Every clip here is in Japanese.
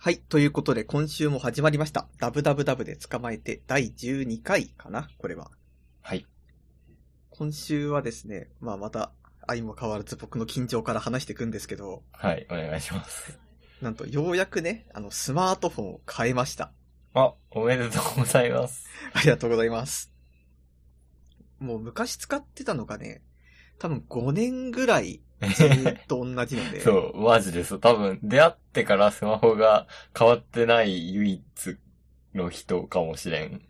はい。ということで、今週も始まりました。ダブダブダブで捕まえて第12回かなこれは。はい。今週はですね、まあまた、相も変わらず僕の緊張から話していくんですけど、はい、お願いします。なんとようやくね、あの、スマートフォンを変えました。あ、おめでとうございます。ありがとうございます。もう昔使ってたのがね、多分5年ぐらいずーっと同じので、そう、マジです。多分、出会ってからスマホが変わってない唯一の人かもしれん。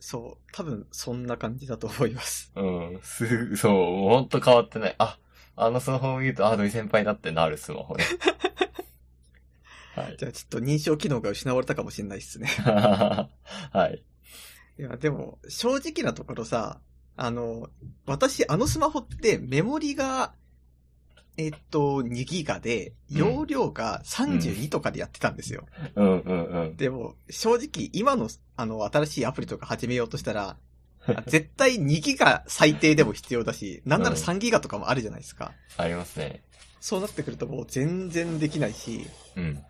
そう、多分そんな感じだと思います。うん、すぐ、そう、ほんと変わってない。あ、あのスマホを見ると、あ、土井先輩だってなるスマホね。はい。じゃあちょっと認証機能が失われたかもしれないっすね。はい。いや、でも、正直なところさ、あの、私、あのスマホってメモリが、えっと、2ギガで、うん容量が32とかでやってたんですよ。うんうんうん。でも、正直、今の、あの、新しいアプリとか始めようとしたら、あ 絶対2ギガ最低でも必要だし、なんなら3ギガとかもあるじゃないですか。ありますね。そうなってくるともう全然できないし、うん。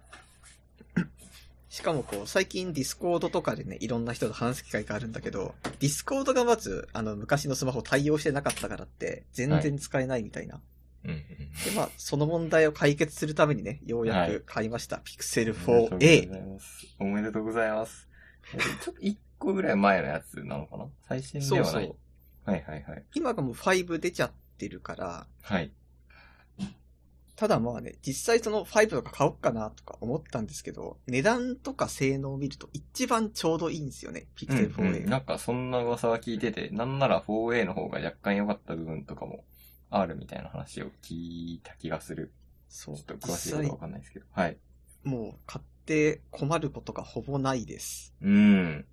しかもこう、最近 Discord とかでね、いろんな人と話す機会があるんだけど、 Discord がまず、あの、昔のスマホ対応してなかったからって、全然使えないみたいな。うんうん。で、まあ、その問題を解決するためにね、ようやはいく買いました。Pixel おめでとう 4a。ございます。おめでとうございます。えちょっと一個ぐらい前のやつなのかな？最新でそうはない。そう。はいはいはい。今がもう5出ちゃってるから、はい。ただまあね、実際その5とか買おうかなとか思ったんですけど、値段とか性能を見ると一番ちょうどいいんですよね、うん Pixel うん 4a。なんかそんな噂は聞いてて、なんなら 4A の方が若干良かった部分とかもあるみたいな話を聞いた気がする。そうちょっと詳しいことはわかんないですけど。はい。もう買って困ることがほぼないです。うん。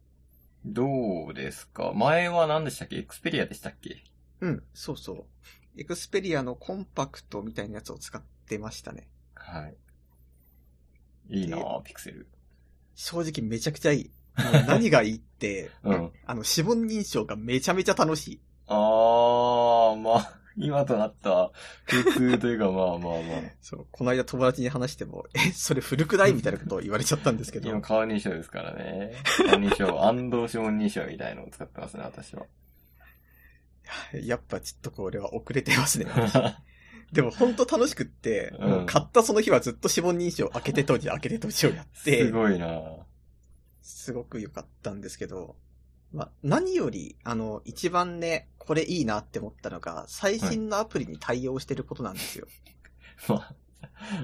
どうですか？前は何でしたっけ？エクスペリアでしたっけ？うん、そうそう。エクスペリアのコンパクトみたいなやつを使ってましたね。はい。いいなでぁ、ピクセル。正直めちゃくちゃいい。何がいいって、うん。あの、指紋認証がめちゃめちゃ楽しい。あー、まあ、今となったら、普通というか、まあまあまあ。そう、この間友達に話しても、え、それ古くないみたいなことを言われちゃったんですけど 今、、顔認証ですからね。顔認証、安藤指紋認証みたいのを使ってますね、私は。やっぱちょっとこれは遅れてますね。でも本当楽しくって、うんもう買ったその日はずっと指紋認証開けて閉じ開けて閉じをやってす、ごいなぁ。すごく良かったんですけど、まあ、何より、あの、一番ね、これいいなって思ったのが、最新のアプリに対応してることなんですよ。まあ、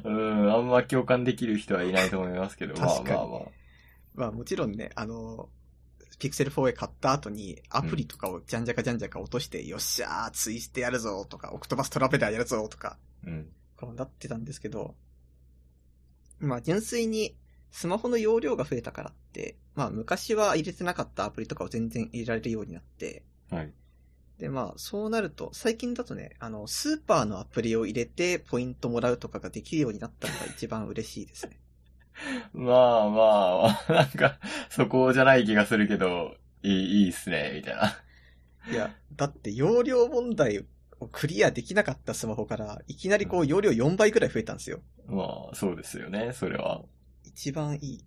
うん、あんま共感できる人はいないと思いますけど、まあ確かにまあまあ。まあもちろんね、あの、Pixel 4A 買った後にアプリとかをじゃんじゃかじゃんじゃか落として、よっしゃー、ツイステやるぞとか、オクトバストラベラーやるぞとか、うん。こうなってたんですけど、まあ純粋にスマホの容量が増えたからって、まあ昔は入れてなかったアプリとかを全然入れられるようになって、はい。でまあそうなると、最近だとね、あの、スーパーのアプリを入れてポイントもらうとかができるようになったのが一番嬉しいですね。まあまあ、なんか、そこじゃない気がするけど、いい、いいっすね、みたいな。いや、だって容量問題をクリアできなかったスマホから、いきなりこう容量4倍くらい増えたんですよ。まあ、そうですよね、それは。一番いい。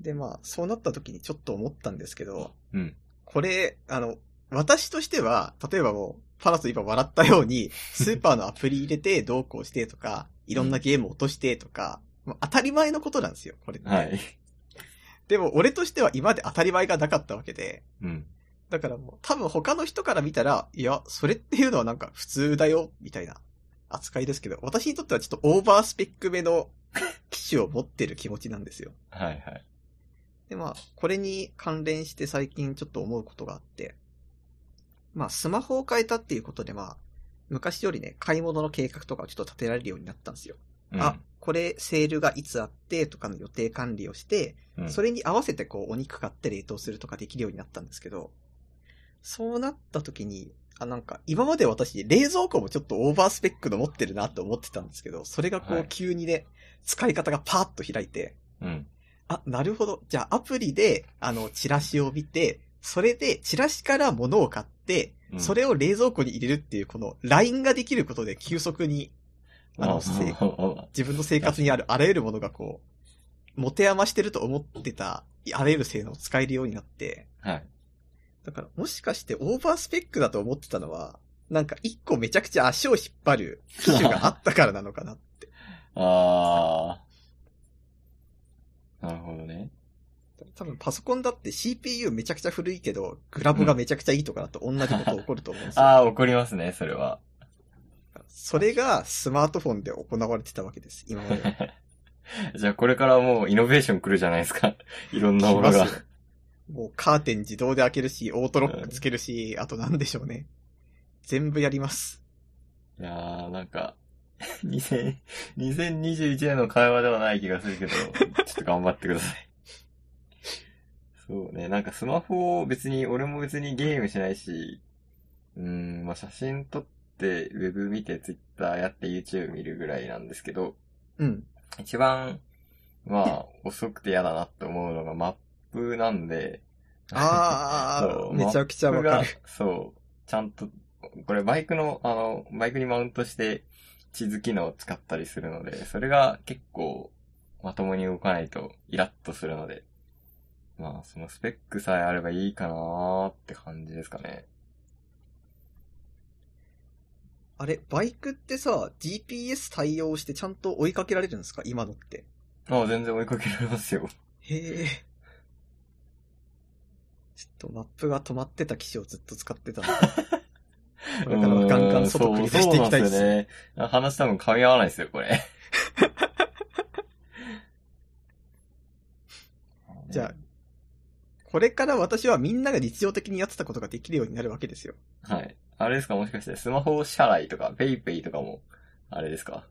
で、まあ、そうなった時にちょっと思ったんですけど、うん。これ、あの、私としては、例えばもう、パラス今笑ったように、スーパーのアプリ入れてどうこうしてとか、いろんなゲーム落としてとか、もう当たり前のことなんですよ、これって。はい。でも、俺としては今まで当たり前がなかったわけで、うん。だからもう、多分他の人から見たら、いや、それっていうのはなんか普通だよ、みたいな扱いですけど、私にとってはちょっとオーバースペック目の 機種を持ってる気持ちなんですよ。はいはい。で、まあ、これに関連して最近ちょっと思うことがあって、まあ、スマホを変えたっていうことで、まあ、昔よりね、買い物の計画とかをちょっと立てられるようになったんですよ。うん、あ、これセールがいつあってとかの予定管理をして、うん、それに合わせてこう、お肉買って冷凍するとかできるようになったんですけど、そうなった時に、あ、なんか、今まで私、冷蔵庫もちょっとオーバースペックの持ってるなって思ってたんですけど、それがこう、はい急にね、使い方がパーッと開いて、うん。あ、なるほど。じゃあ、アプリで、あの、チラシを見て、それで、チラシから物を買って、うんそれを冷蔵庫に入れるっていう、この、ラインができることで急速に、あの、自分の生活にあるあらゆるものがこう、持て余してると思ってた、あらゆる性能を使えるようになって、はい。だからもしかしてオーバースペックだと思ってたのは、なんか一個めちゃくちゃ足を引っ張る機種があったからなのかなって。あー。なるほどね。多分パソコンだって CPU めちゃくちゃ古いけど、グラボがめちゃくちゃいいとかだと同じこと起こると思うんですよ。あー、怒りますね、それは。それがスマートフォンで行われてたわけです、今まで。じゃあこれからもうイノベーション来るじゃないですか。いろんなものがもうカーテン自動で開けるし、オートロックつけるし、あとなんでしょうね。全部やります。いやー、なんか、2000 2021年の会話ではない気がするけど、ちょっと頑張ってください。そうね、なんかスマホを別に、俺も別にゲームしないし、うーん、まあ写真撮って、ウェブ見て、ツイッターやって YouTube 見るぐらいなんですけど、うん。一番、まあ、遅くて嫌だなって思うのがマップなんで、あ あ、めちゃくちゃわかる。そう。ちゃんと、これバイクの、あの、バイクにマウントして地図機能を使ったりするので、それが結構まともに動かないとイラッとするので、まあ、そのスペックさえあればいいかなーって感じですかね。あれ、バイクってさ、GPS 対応してちゃんと追いかけられるんですか？今のって。ああ、全然追いかけられますよ。へえ。ちょっとマップが止まってた機種をずっと使ってた。これからはガンガン外繰り出していきたいですそうですよね。話多分噛み合わないですよ、これ。じゃあ、これから私はみんなが日常的にやってたことができるようになるわけですよ。はい。あれですかもしかしてスマホ支払いとか、ペイペイとかも、あれですか？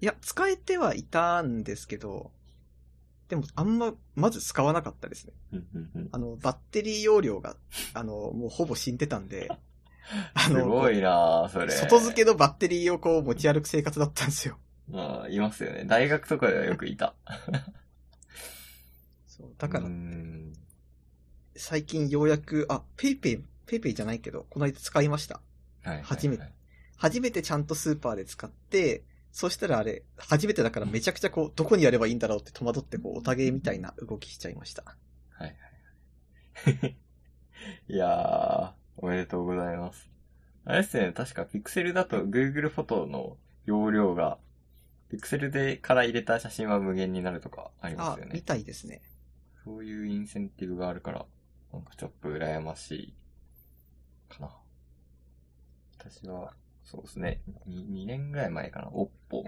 いや、使えてはいたんですけど、でもあんま、まず使わなかったですね。あの、バッテリー容量が、あの、もうほぼ死んでたんで、あすごいなぁ、それ。外付けのバッテリーをこう持ち歩く生活だったんですよ。まあ、いますよね。大学とかではよくいた。そうだから最近ようやく、あ、ペイペイ、ペイペイじゃないけど、この間使いました。はい。初めてはい初めてちゃんとスーパーで使って、そしたらあれ、初めてだからめちゃくちゃこう、どこにやればいいんだろうって戸惑ってこう、オタ芸みたいな動きしちゃいました。はいはいはい。いやー、おめでとうございます。あれですね、確かピクセルだと Google フォトの容量が、ピクセルでから入れた写真は無限になるとかありまあすよ、ねみ。たいですね。そういうインセンティブがあるから、なんかちょっと羨ましい、かな。私は、そうですね、2, 2年ぐらい前かな、Oppo、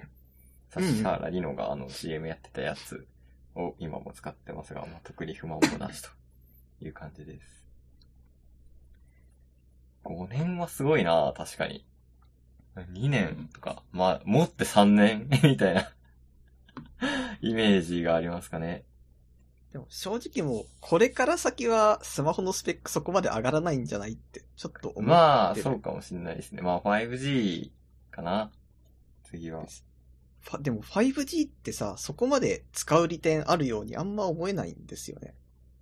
指原莉乃があの CM やってたやつを今も使ってますが、まあ、特に不満もなしという感じです。5年はすごいな確かに。2年とか、まあ、もって3年？みたいなイメージがありますかね。でも正直もう、これから先はスマホのスペックそこまで上がらないんじゃないって、ちょっと思ってる。まあ、そうかもしれないですね。まあ、5G かな。次は。でも 5G ってさ、そこまで使う利点あるようにあんま思えないんですよね。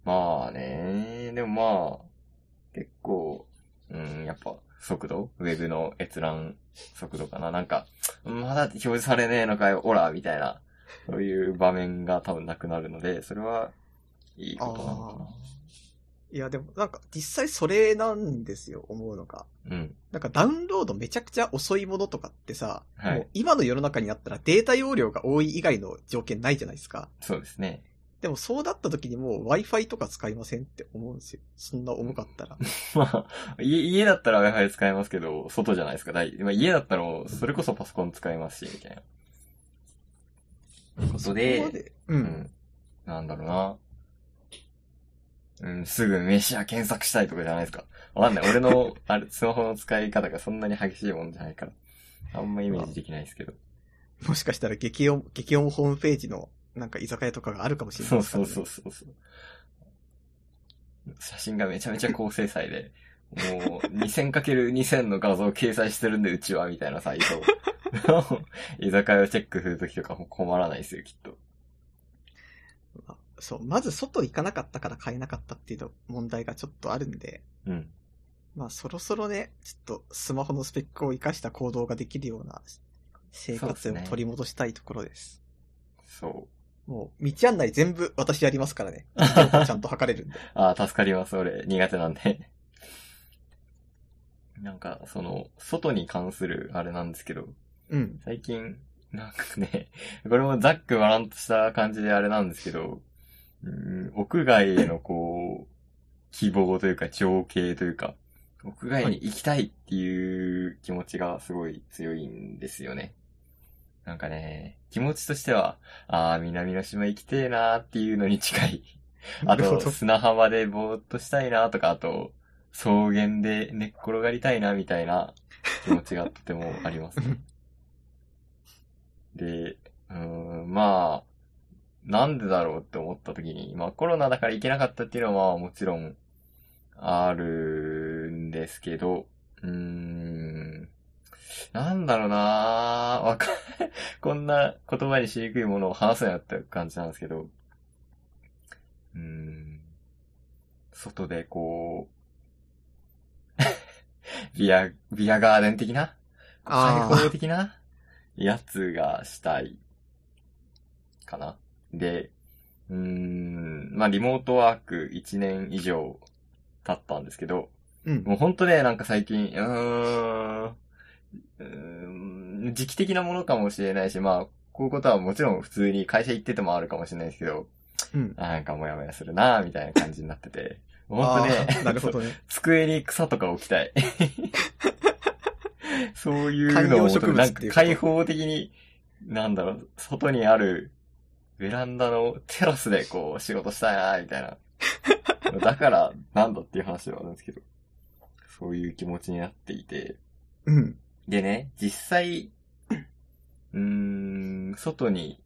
まあね。でもまあ、結構、うん、やっぱ、速度？ウェブの閲覧速度かな？なんか、まだ表示されねえのかよ、オラみたいな、そういう場面が多分なくなるので、それは、いいことなのかいや、でもなんか実際それなんですよ、思うのが。な。うん。なんかダウンロードめちゃくちゃ遅いものとかってさ、はいもう今の世の中にあったらデータ容量が多い以外の条件ないじゃないですか。そうですね。でもそうだった時にもう Wi-Fi とか使いませんって思うんですよ。そんな重かったら。まあ、家家だったら Wi-Fi 使えますけど、外じゃないですか。大まあ、家だったらそれこそパソコン使えますし、みたいな。ことで、で。う。うんん。なんだろうな。うん、すぐ飯屋検索したいとかじゃないですか。わかんない。俺の、あれ、スマホの使い方がそんなに激しいもんじゃないから。あんまイメージできないですけど。もしかしたら激音、激音ホームページのなんか居酒屋とかがあるかもしれないねそうそうそうそう。写真がめちゃめちゃ高精細で、もう 2000×2000 の画像を掲載してるんで、うちは、みたいなサイト。居酒屋をチェックするときとかも困らないですよ、きっと。あそう、まず外行かなかったから買えなかったっていうの問題がちょっとあるんで、うん。まあそろそろね、ちょっとスマホのスペックを活かした行動ができるような生活を取り戻したいところです。そもう、道案内全部私やりますからね。ちゃんと測れるんで。う。ああ、助かります。俺、苦手なんで。なんか、その、外に関するあれなんですけど、うん。最近、なんかね、これもざっくばらんとした感じであれなんですけど、うん、屋外へのこう、希望というか情景というか、屋外に行きたいっていう気持ちがすごい強いんですよね。なんかね、気持ちとしては、ああ、南の島行きてえなーっていうのに近い。あと、砂浜でぼーっとしたいなとか、あと、草原で寝っ転がりたいなみたいな気持ちがとてもありますね。で、うーん、まあ、なんでだろうって思った時に、まあコロナだから行けなかったっていうのはもちろんあるんですけど、うーん、なんだろうなわか、こんな言葉にしにくいものを話すなって感じなんですけど、うーん、外でこう、ビア、ビアガーデン的な？開放的な？やつがしたい。かな。で、うーん、まあリモートワーク1年以上経ったんですけど、うん。もうほんとね、なんか最近、うーん、うーん時期的なものかもしれないし、まあ、こういうことはもちろん普通に会社行っててもあるかもしれないですけど、うん。なんかモヤモヤするなみたいな感じになってて、ほんとあねー、なるほどね。机に草とか置きたい。そういうのをなんか開放的に、なんだろう、外にあるベランダのテラスでこう仕事したいなみたいな。だからなんだっていう話ではあるんですけど、そういう気持ちになっていて。うん。でね、実際、うーん、外に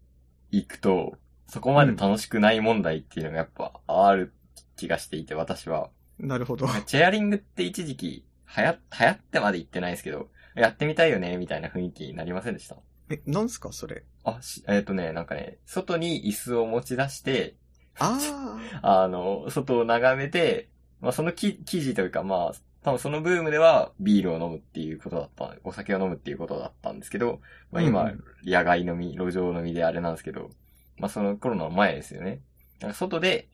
行くと、そこまで楽しくない問題っていうのがやっぱある気がしていて、私は。なるほど。チェアリングって一時期、流行、流行ってまで言ってないですけど、やってみたいよね、みたいな雰囲気になりませんでした？え、なんすかそれ？あ、しえっ、とね、なんかね、外に椅子を持ち出して、ああ。あの、外を眺めて、まあそのき記事というか、まあ、多分そのブームではビールを飲むっていうことだった、お酒を飲むっていうことだったんですけど、まあ今、うん野外飲み、路上飲みであれなんですけど、まあそのコロナの前ですよね。なんか外で、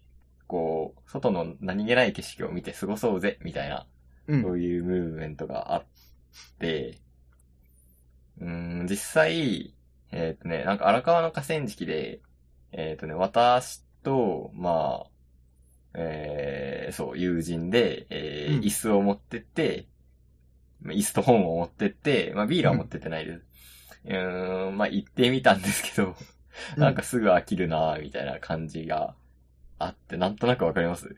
こう、外の何気ない景色を見て過ごそうぜ、みたいなうん。そういうムーブメントがあって、うーん、実際、えっ、とね、なんか荒川の河川敷で、えっ、とね、私と、まあ、えー、そう、友人で、えーうん椅子を持ってって、まあ椅子と本を持ってって、まあビールは持ってってないです。うーん、まあ行ってみたんですけど、なんかすぐ飽きるなみたいな感じがあって、なんとなくわかります？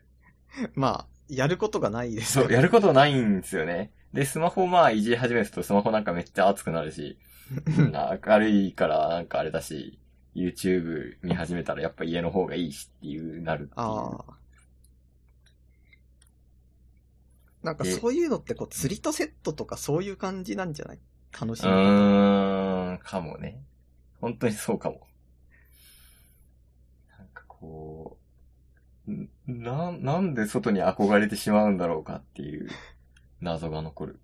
まあ、やることがないですそう、やることないんですよね。で、スマホまあいじり始めるとスマホなんかめっちゃ熱くなるし、うんな明るいからなんかあれだし、YouTube 見始めたらやっぱ家の方がいいしっていうなるっていう。ああ。なんかでそういうのってこう釣りとセットとかそういう感じなんじゃない？楽しうみ方。ーん、かもね。本当にそうかも。なんかこう、んな、なんで外に憧れてしまうんだろうかっていう謎が残る。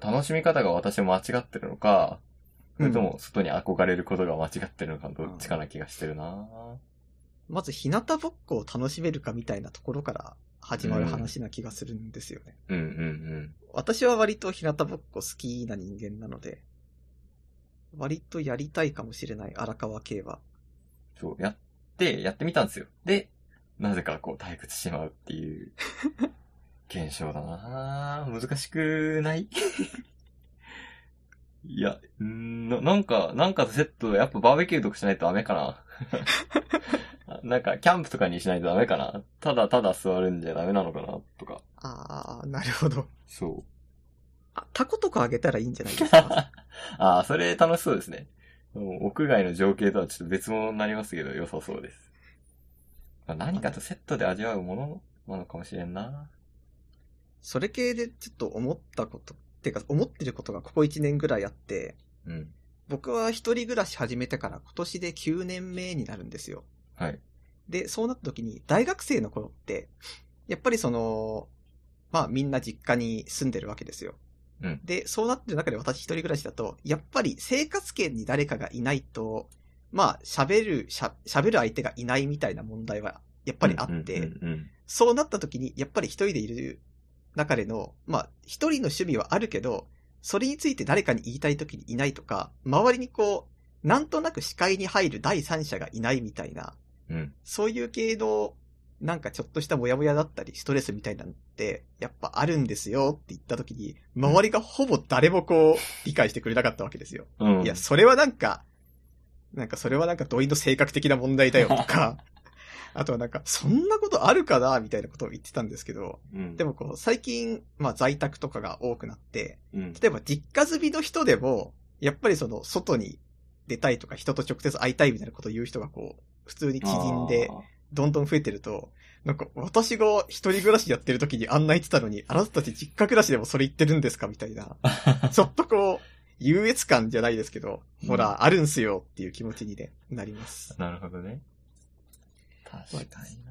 楽しみ方が私は間違ってるのか、それとも外に憧れることが間違ってるのか、どっちかな気がしてるなまず日向ぼっこを楽しめるかみたいなところから始まる話な気がするんですよね。うんうんうん。私は割と日向ぼっこ好きな人間なので、割とやりたいかもしれない荒川系は。そう、やって、やってみたんですよ。で、なぜかこう退屈してしまうっていう 現象だな難しくない？いや、んーな、なんか、なんかとセットでやっぱバーベキューとかしないとダメかな なんか、キャンプとかにしないとダメかなただただ座るんじゃダメなのかなとか。ああ、なるほど。そう。あ、タコとかあげたらいいんじゃないですか？ああ、それ楽しそうですね。もう屋外の情景とはちょっと別物になりますけど、良さそうです。まあ、何かとセットで味わうものなのかもしれんな。それ系でちょっと思ったこと、ってか思ってることがここ1年ぐらいあって、うん。僕は一人暮らし始めてから今年で9年目になるんですよ。はい。で、そうなった時に大学生の頃って、やっぱりその、まあみんな実家に住んでるわけですよ。うんで、そうなってる中で私一人暮らしだと、やっぱり生活圏に誰かがいないと、まあ、喋る、しゃ、喋る相手がいないみたいな問題は、やっぱりあって、そうなった時に、やっぱり一人でいる中での、まあ、一人の趣味はあるけど、それについて誰かに言いたい時にいないとか、周りにこう、なんとなく視界に入る第三者がいないみたいな、うん。そういう系の、なんかちょっとしたモヤモヤだったり、ストレスみたいなのって、やっぱあるんですよって言った時に、周りがほぼ誰もこう、理解してくれなかったわけですよ。うん。いや、それはなんか、なんかそれはなんか土井の性格的な問題だよとか、あとはなんか、そんなことあるかなみたいなことを言ってたんですけど、うん、でもこう、最近、まあ在宅とかが多くなって、うん、例えば実家住みの人でも、やっぱりその、外に出たいとか人と直接会いたいみたいなことを言う人がこう、普通に知人で、どんどん増えてると、なんか、私が一人暮らしやってる時にあんな言ってたのに、あなたたち実家暮らしでもそれ言ってるんですかみたいな。あ ちょっとこう、優越感じゃないですけど、うんほら、あるんすよっていう気持ちに、ね、なります。なるほどね。確かにな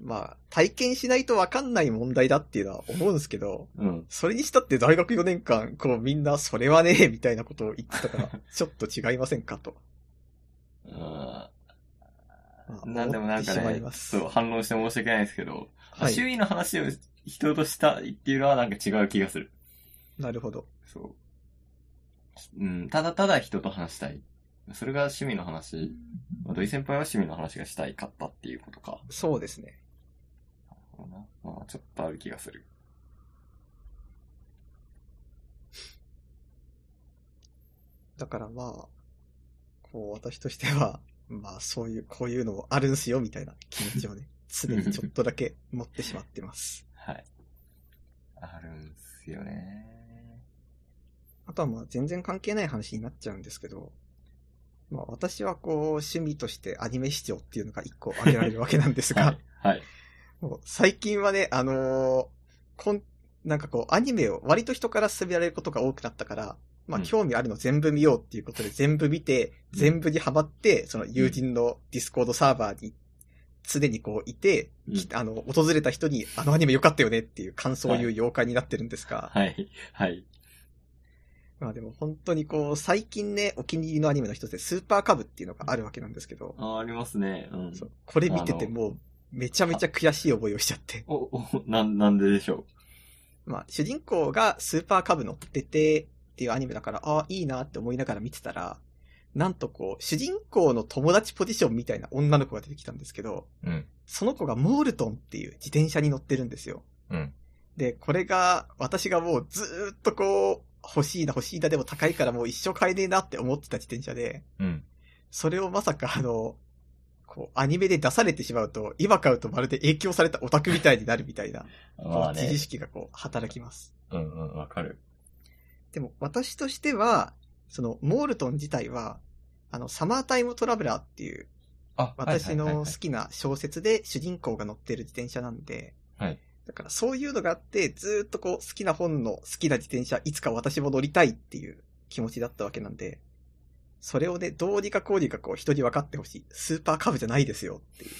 まあ、体験しないとわかんない問題だっていうのは思うんですけど、うん。それにしたって大学4年間、こうみんなそれはね、みたいなことを言ってたから、ちょっと違いませんかと。うんまあなんでもなんかね、そう、反論して申し訳ないですけど、はい趣味の話を人としたいっていうのはなんか違う気がする。なるほど。そう。うん、ただただ人と話したい。それが趣味の話。まあ、土井先輩は趣味の話がしたいかったっていうことか。そうですね。まあ、ちょっとある気がする。だからまあ、こう私としては、まあそういう、こういうのあるんすよ、みたいな気持ちをね、常にちょっとだけ持ってしまってます。はい。あるんすよね。あとはまあ全然関係ない話になっちゃうんですけど、まあ私はこう趣味としてアニメ視聴っていうのが一個挙げられるわけなんですが、はい。はい。もう最近はね、あのーこん、なんかこうアニメを割と人から勧められることが多くなったから、まあうん興味あるの全部見ようっていうことで全部見て、うん全部にハマって、その友人の Discord サーバーに常にこういて、あの、訪れた人にあのアニメ良かったよねっていう感想を言う妖怪になってるんですが、はい。はい。まあでも本当にこう、最近ね、お気に入りのアニメの一つでスーパーカブっていうのがあるわけなんですけど、あ、ありますね。うん。これ見ててもう、めちゃめちゃ悔しい思いをしちゃって。お、お、なん、なんででしょまあ、主人公がスーパーカブ乗っててっていうアニメだから、ああ、いいなって思いながら見てたら、なんとこう、主人公の友達ポジションみたいな女の子が出てきたんですけど、う。うん。その子がモールトンっていう自転車に乗ってるんですよ。うん。で、これが、私がもうずーっとこう、欲しいな欲しいなでも高いからもう一生買えねえなって思ってた自転車で、うん。それをまさかあの、こう、アニメで出されてしまうと、今買うとまるで影響されたオタクみたいになるみたいな、まあね自意。識がこう、働きます。うんうん、わかる。でも、私としては、その、モールトン自体は、あの、サマータイムトラベラーっていう、あ、私の好はいきな小説で主人公が乗ってる自転車なんで、はいだからそういうのがあって、ずーっとこう、好きな本の好きな自転車、いつか私も乗りたいっていう気持ちだったわけなんで、それをね、どうにかこうにかこう、人に分かってほしい。スーパーカブじゃないですよっていう。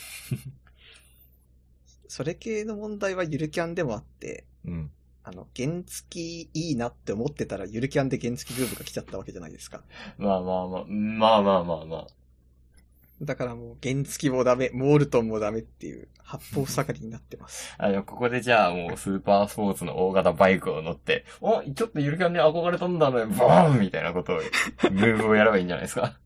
それ系の問題はゆるキャンでもあって、うん。あの、原付いいなって思ってたら、ゆるキャンで原付ブームが来ちゃったわけじゃないですか。まあまあまあ、まあまあまあまあ。だからもう、原付もダメ、モールトンもダメっていう、八方塞がりになってます。あの、ここでじゃあもうスーパースポーツの大型バイクを乗って、お、ちょっとゆるキャンに憧れたんだね、バーンみたいなことを、ムーブをやればいいんじゃないですか。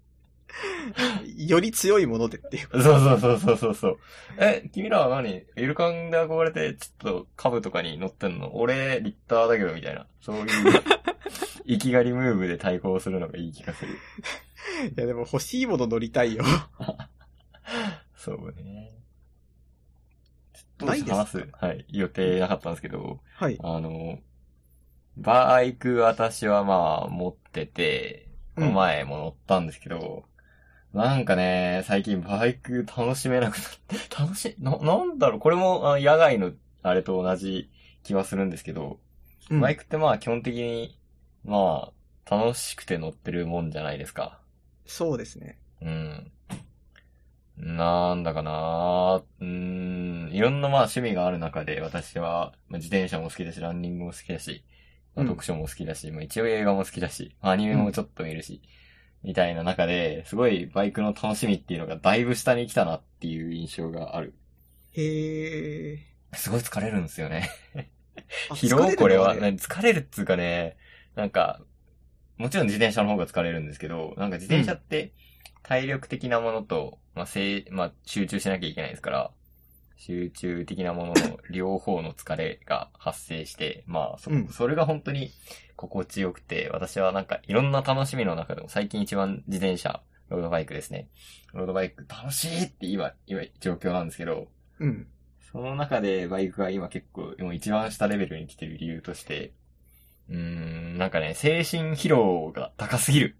より強いものでっていう。そうそうそうそうそうそう。え、君らは何？ゆるキャンで憧れて、ちょっと株とかに乗ってんの？俺、リッターだけど、みたいな。そういう、生きがりムーブで対抗するのがいい気がする。いやでも欲しいもの乗りたいよ。そうね。ちょっないですか？と話す、はい、予定なかったんですけど、はい。あの、バイク私はまあ持ってて、この前も乗ったんですけど、なんかね、最近バイク楽しめなくなって、楽しい、な、なんだろう、これもあ野外のあれと同じ気はするんですけど、うんバイクってまあ基本的に、まあ、楽しくて乗ってるもんじゃないですか。そうですね。うん。なんだかなうーん、いろんなまあ趣味がある中で私は、まあ、自転車も好きだし、ランニングも好きだし、うん読書も好きだし、まあ一応映画も好きだし、アニメもちょっと見るし、みたいな中で、すごいバイクの楽しみっていうのがだいぶ下に来たなっていう印象がある。へえ。すごい疲れるんですよね。あ 疲労これは、疲れるっつうかね、なんか、もちろん自転車の方が疲れるんですけど、なんか自転車って体力的なものと、まあ、せい、まあ、集中しなきゃいけないですから、集中的なものの両方の疲れが発生して、まあ、そ、うんそれが本当に心地よくて、私はなんかいろんな楽しみの中でも最近一番自転車、ロードバイクですね。ロードバイク楽しいって今、今状況なんですけど、うん。その中でバイクが今結構、もう一番下レベルに来てる理由として、うーん、なんかね、精神疲労が高すぎる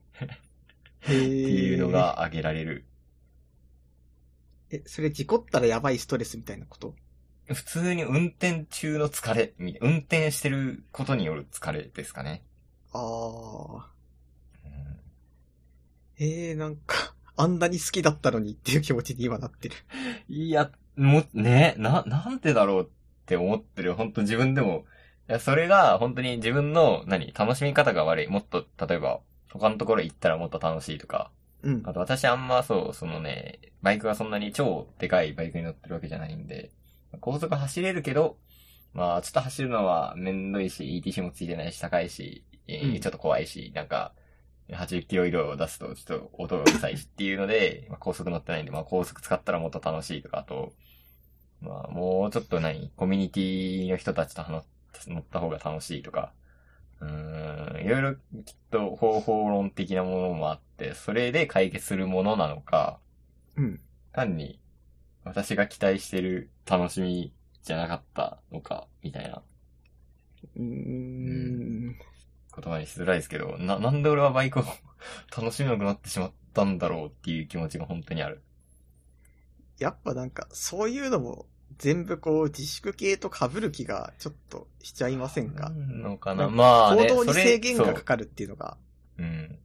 へっていうの。が挙げられる。え、それ事故ったらやばいストレスみたいなこと？普通に運転中の疲れ、み運転してることによる疲れですかね。ああ。うんええなんか、あんなに好きだったのにっていう気持ちに今なってる。いや、も、ね、な、なんでだろうって思ってる。本当自分でも。いや、それが本当に自分の、何、楽しみ方が悪い。もっと、例えば、他のところ行ったらもっと楽しいとか。うんあ。と私あんまそう、そのね、バイクがそんなに超でかいバイクに乗ってるわけじゃないんで、高速走れるけど、まあ、ちょっと走るのはめんどいし、ETC もついてないし、高いし、えーうんちょっと怖いし、なんか、80キロ以上出すと、ちょっと音がうるさいしっていうので、まあ、高速乗ってないんで、まあ、高速使ったらもっと楽しいとか、あと、まあ、もうちょっと何、コミュニティの人たちと話乗った方が楽しいとか、うーん、いろいろきっと方法論的なものもあって、それで解決するものなのか、うん。単に私が期待してる楽しみじゃなかったのか、みたいなうーん。言葉にしづらいですけど、な、なんで俺はバイクを 楽しめなくなってしまったんだろうっていう気持ちが本当にある。やっぱなんか、そういうのも、全部こう、自粛系と被る気がちょっとしちゃいませんか？のかな。まあね、行動に制限がかかるっていうのが、うん。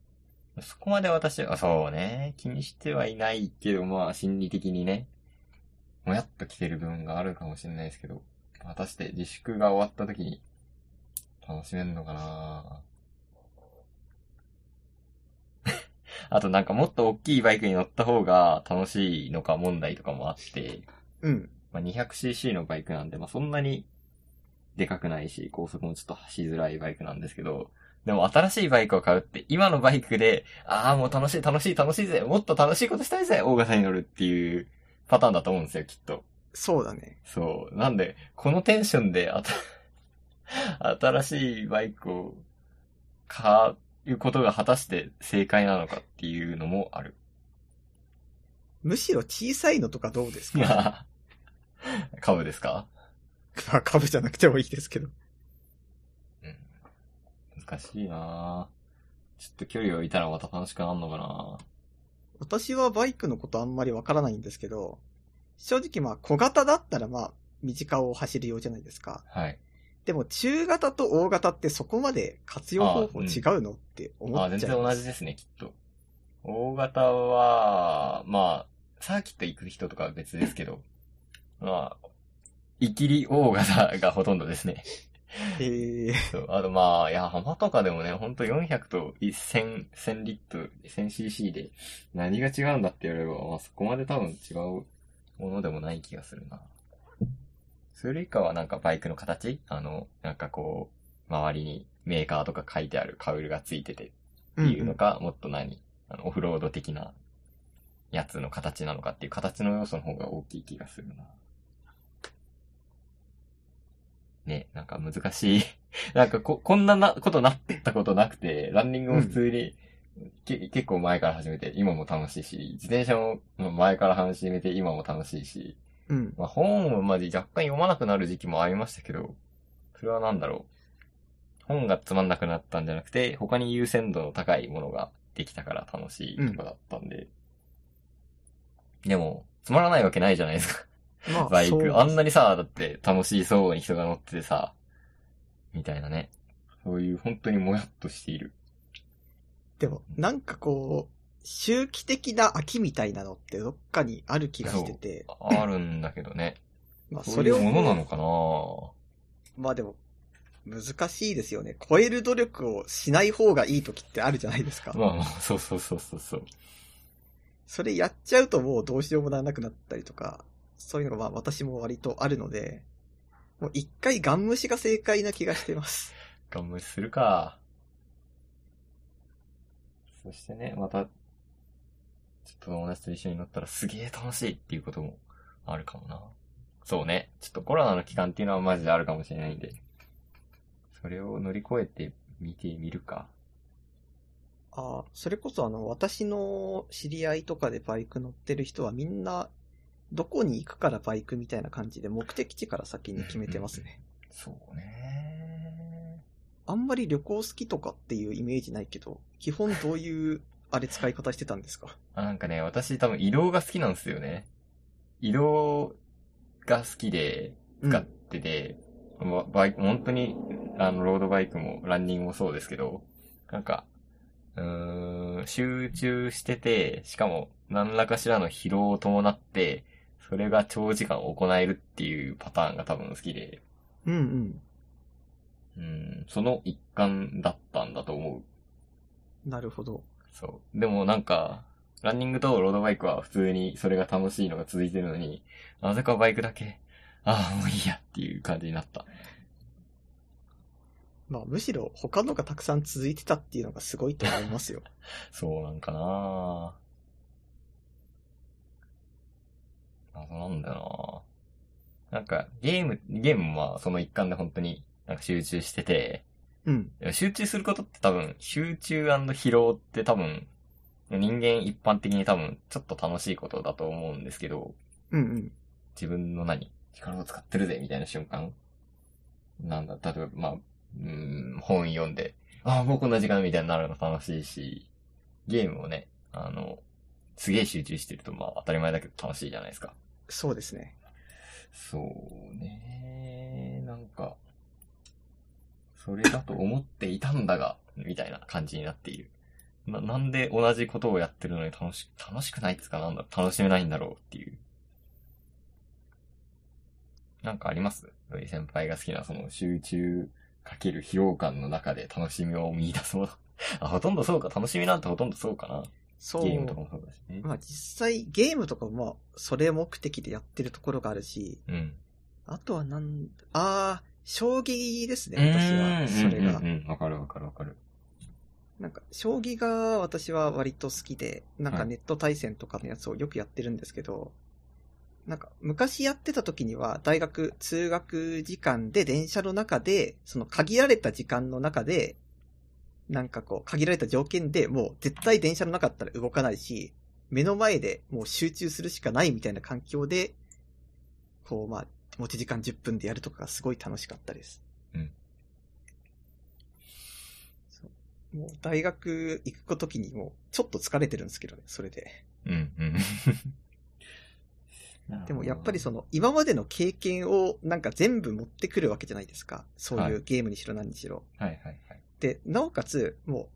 そこまで私は、そうね、気にしてはいないけど、まあ、心理的にね、もやっと来てる部分があるかもしれないですけど、果たして自粛が終わった時に、楽しめんのかな あとなんかもっと大きいバイクに乗った方が楽しいのか問題とかもあって、うん。まあ、200cc のバイクなんで、まあ、そんなにでかくないし、高速もちょっと走りづらいバイクなんですけど、でも新しいバイクを買うって、今のバイクで、ああ、もう楽しい楽しい楽しいぜ、もっと楽しいことしたいぜ、大型に乗るっていうパターンだと思うんですよ、きっと。そうだね。そう。なんで、このテンションであた、新しいバイクを買うことが果たして正解なのかっていうのもある。むしろ小さいのとかどうですか？まあ、株ですか？まあ、株じゃなくてもいいですけど。うん。難しいなぁちょっと距離を置いたらまた楽しくなるのかな私はバイクのことあんまりわからないんですけど、正直まあ小型だったらまあ短を走るようじゃないですか。はい。でも中型と大型ってそこまで活用方法違うのって思あ、っ全然ちゃいます。同じですね、きっと。大型は、まあ、サーキット行く人とかは別ですけど、まあ、イキリ大型がほとんどですね。へえそう。あとまあ、いや、浜とかでもね、ほんと400と1000、1000リットル、1000cc で何が違うんだって言われれば、まあそこまで多分違うものでもない気がするな。それ以下はなんかバイクの形？あの、なんかこう、周りにメーカーとか書いてあるカウルがついててっていうのか、もっと何？あの、オフロード的なやつの形なのかっていう形の要素の方が大きい気がするな。ね、なんか難しい。なんかこ、こんななことなったことなくて、ランニングも普通に、け結構前から始めて、今も楽しいし、自転車もまあ前から始めて、今も楽しいし、うん。まあ本をまで若干読まなくなる時期もありましたけど、それはなんだろう。本がつまんなくなったんじゃなくて、他に優先度の高いものができたから楽しいとかだったんで。でも、つまらないわけないじゃないですか。まあ、バイク。あんなにさ、だって楽しそうに人が乗っててさ、みたいなね。そういう本当にもやっとしている。でも、なんかこう、周期的な秋みたいなのってどっかにある気がしてて、あるんだけどね。まあそういうそれをこうものなのかなまあでも、難しいですよね。超える努力をしない方がいい時ってあるじゃないですか。まあまあ、そうそうそうそうそう。それやっちゃうともうどうしようもならなくなったりとか、そういうのがまあ私も割とあるので、もう一回ガン無視が正解な気がしてます。ガン無視するか。そしてね、また、ちょっと友達と一緒に乗ったらすげえ楽しいっていうこともあるかもな。そうね。ちょっとコロナの期間っていうのはマジであるかもしれないんで、それを乗り越えて見てみるか。ああ、それこそあの、私の知り合いとかでバイク乗ってる人はみんな、どこに行くからバイクみたいな感じで目的地から先に決めてますね。そうね。あんまり旅行好きとかっていうイメージないけど、基本どういう、あれ使い方してたんですか？あ、なんかね、私多分移動が好きなんですよね。移動が好きで使ってて、まバイク、本当に、あの、ロードバイクもランニングもそうですけど、なんか、うーん、集中してて、しかも何らかしらの疲労を伴って、それが長時間行えるっていうパターンが多分好きで、うんうん。うん、その一環だったんだと思う。なるほど。そう。でもなんか、ランニングとロードバイクは普通にそれが楽しいのが続いてるのに、なぜかバイクだけ、ああ、もういいやっていう感じになった。まあむしろ他のがたくさん続いてたっていうのがすごいと思いますよ。そうなんかな謎なんだよななんか、ゲーム、ゲームはその一環で本当になんか集中してて、うん。集中することって多分、集中疲労って多分、人間一般的に多分、ちょっと楽しいことだと思うんですけど、うんうん。自分の何力を使ってるぜみたいな瞬間なんだ、例えば、まあ、うーん、本読んで、ああ、もうこんな時間みたいになるの楽しいし、ゲームをね、あの、すげえ集中してると、まあ当たり前だけど楽しいじゃないですか。そうですね。そうね、なんか、それだと思っていたんだが、みたいな感じになっている。な、なんで同じことをやってるのに楽し、楽しくないっつうかなんだ、楽しめないんだろうっていう。なんかあります？土井先輩が好きなその集中かける疲労感の中で楽しみを見出すもの。あ、ほとんどそうか。楽しみなんてほとんどそうかな。そう。ゲームとかもそうだしね。まあ実際ゲームとかもまあそれ目的でやってるところがあるし、うん。あとはなん、ああ、将棋ですね、私は。それがうん。うんうん。わかるわかるわかる。なんか、将棋が私は割と好きで、なんはいかネット対戦とかのやつをよくやってるんですけど、なんか昔やってた時には大学通学時間で電車の中で、その限られた時間の中で、なんかこう限られた条件でもう絶対電車の中だったら動かないし、目の前でもう集中するしかないみたいな環境で、こうまあ、持ち時間10分でやるとかがすごい楽しかったです。うんそうもう大学行くときにもうちょっと疲れてるんですけどね、それで。うん、うん。でもやっぱりその今までの経験をなんか全部持ってくるわけじゃないですか。そうはいいうゲームにしろ何にしろ。はいはいはい。で、なおかつ、も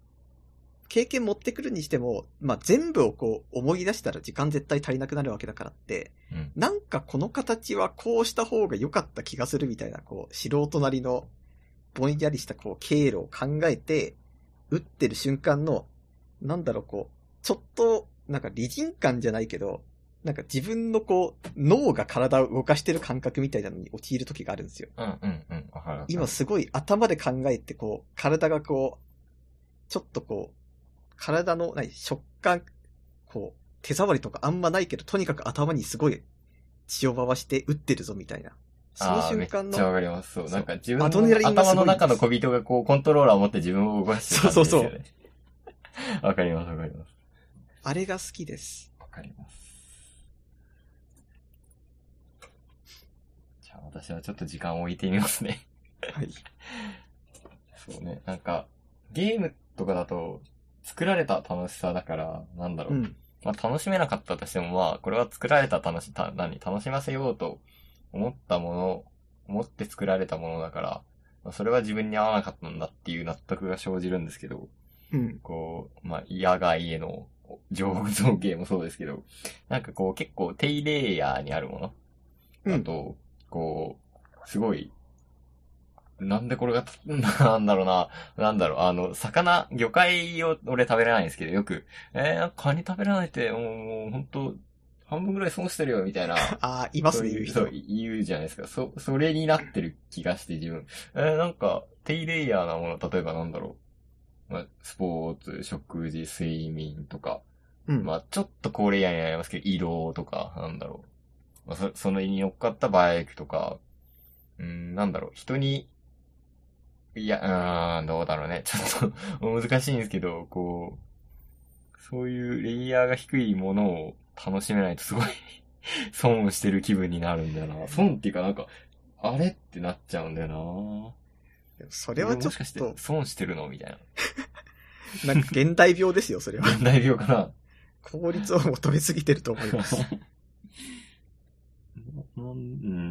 う、経験持ってくるにしても、まあ、全部をこう思い出したら時間絶対足りなくなるわけだからって、うん。なんかこの形はこうした方が良かった気がするみたいな、こう、素人なりの、ぼんやりしたこう、経路を考えて、打ってる瞬間の、なんだろう、こう、ちょっと、なんか理人感じゃないけど、なんか自分のこう、脳が体を動かしてる感覚みたいなのに陥る時があるんですよ。うんうんうん。今すごい頭で考えて、こう、体がこう、ちょっとこう、体の、何、食感、こう、手触りとかあんまないけど、とにかく頭にすごい血を回して打ってるぞみたいな。その瞬間めっちゃわの、かります。そう。そうなんか自分の頭の中の小人がこう、コントローラーを持って自分を動かしてる感じですよね。わかりますわかります。あれが好きです。わかります。じゃあ私はちょっと時間を置いてみますね。はい。そうね。なんか、ゲームとかだと、作られた楽しさだから、なんだろう。うん。まあ楽しめなかったとしても、まあ、これは作られた楽し、た、何、楽しませようと思ったもの、思って作られたものだから、まあ、それは自分に合わなかったんだっていう納得が生じるんですけど、うん。こう、まあ、野外への上造形もそうですけど、なんかこう結構低レイヤーにあるものうん。だと、こう、すごい、なんでこれが、なんだろうな、なんだろう、あの、魚、魚介を俺食べれないんですけど、よく、えー、カニ食べれないって、もう、もうほんと、半分ぐらい損してるよ、みたいな。ああ、いますね、言う人そう。言うじゃないですか。そ、それになってる気がして自分。えー、なんか、低レイヤーなもの、例えばなんだろう。まあ、スポーツ、食事、睡眠とか。うん。まあ、ちょっと高レイヤーになりますけど、移動とか、なんだろう。まあ、そ、そのに乗っかったバイクとか、うん、なんだろう、人に、いや、うーん、どうだろうね。ちょっと難しいんですけど、こう、そういうレイヤーが低いものを楽しめないとすごい 損してる気分になるんだよな。損っていうかなんか、あれってなっちゃうんだよな。でもそれはちょっもしかしてと、損してるのみたいな。なんか現代病ですよ、それは。現代病かな。効率を求めすぎてると思います。う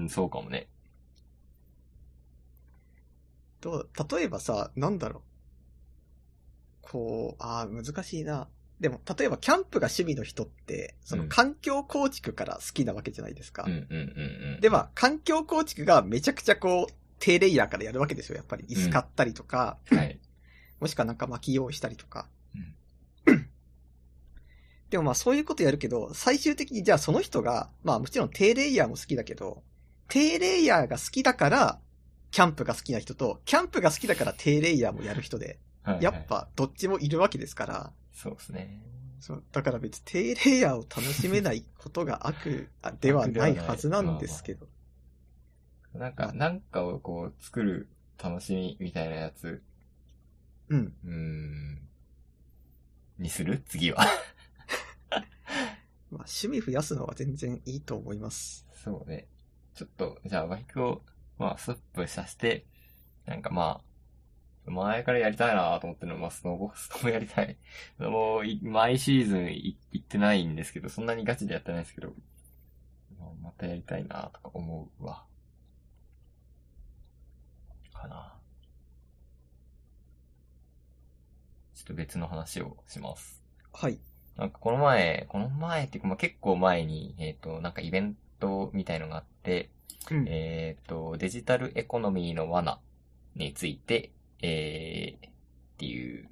ん、そうかもね。と、例えばさ、なんだろう。こう、ああ、難しいな。でも、例えばキャンプが趣味の人って、そのうん環境構築から好きなわけじゃないですか。うんうんうんうん。で、まあ、環境構築がめちゃくちゃこう、低レイヤーからやるわけですよ。やっぱり椅子買ったりとか、はい。もしくはなんか薪用意したりとか。うんでもまあそういうことやるけど、最終的にじゃあその人が、まあもちろん低レイヤーも好きだけど、低レイヤーが好きだから、キャンプが好きな人と、キャンプが好きだから低レイヤーもやる人で、はいはいやっ。ぱどっちもいるわけですから、そうですね。そうだから別に低レイヤーを楽しめないことが悪あではないはずなんですけど。なんか、なんかをこう、作る楽しみみたいなやつ、うん。うーん、にする？次は。まあ趣味増やすのは全然いいと思います。そうね。ちょっと、じゃあバイクを、まあ、スップさせて、なんかまあ、前からやりたいなと思ってるのは、まあ、スノボ、スノボやりたい。もうい、毎シーズンい行ってないんですけど、そんなにガチでやってないですけど、まあまたやりたいなとか思うわ。かな。ちょっと別の話をします。はい。なんかこの前、この前っていうか、まあ、結構前に、えっ、と、なんかイベントみたいのがあって、うん。えっ、と、デジタルエコノミーの罠について、えー、っていう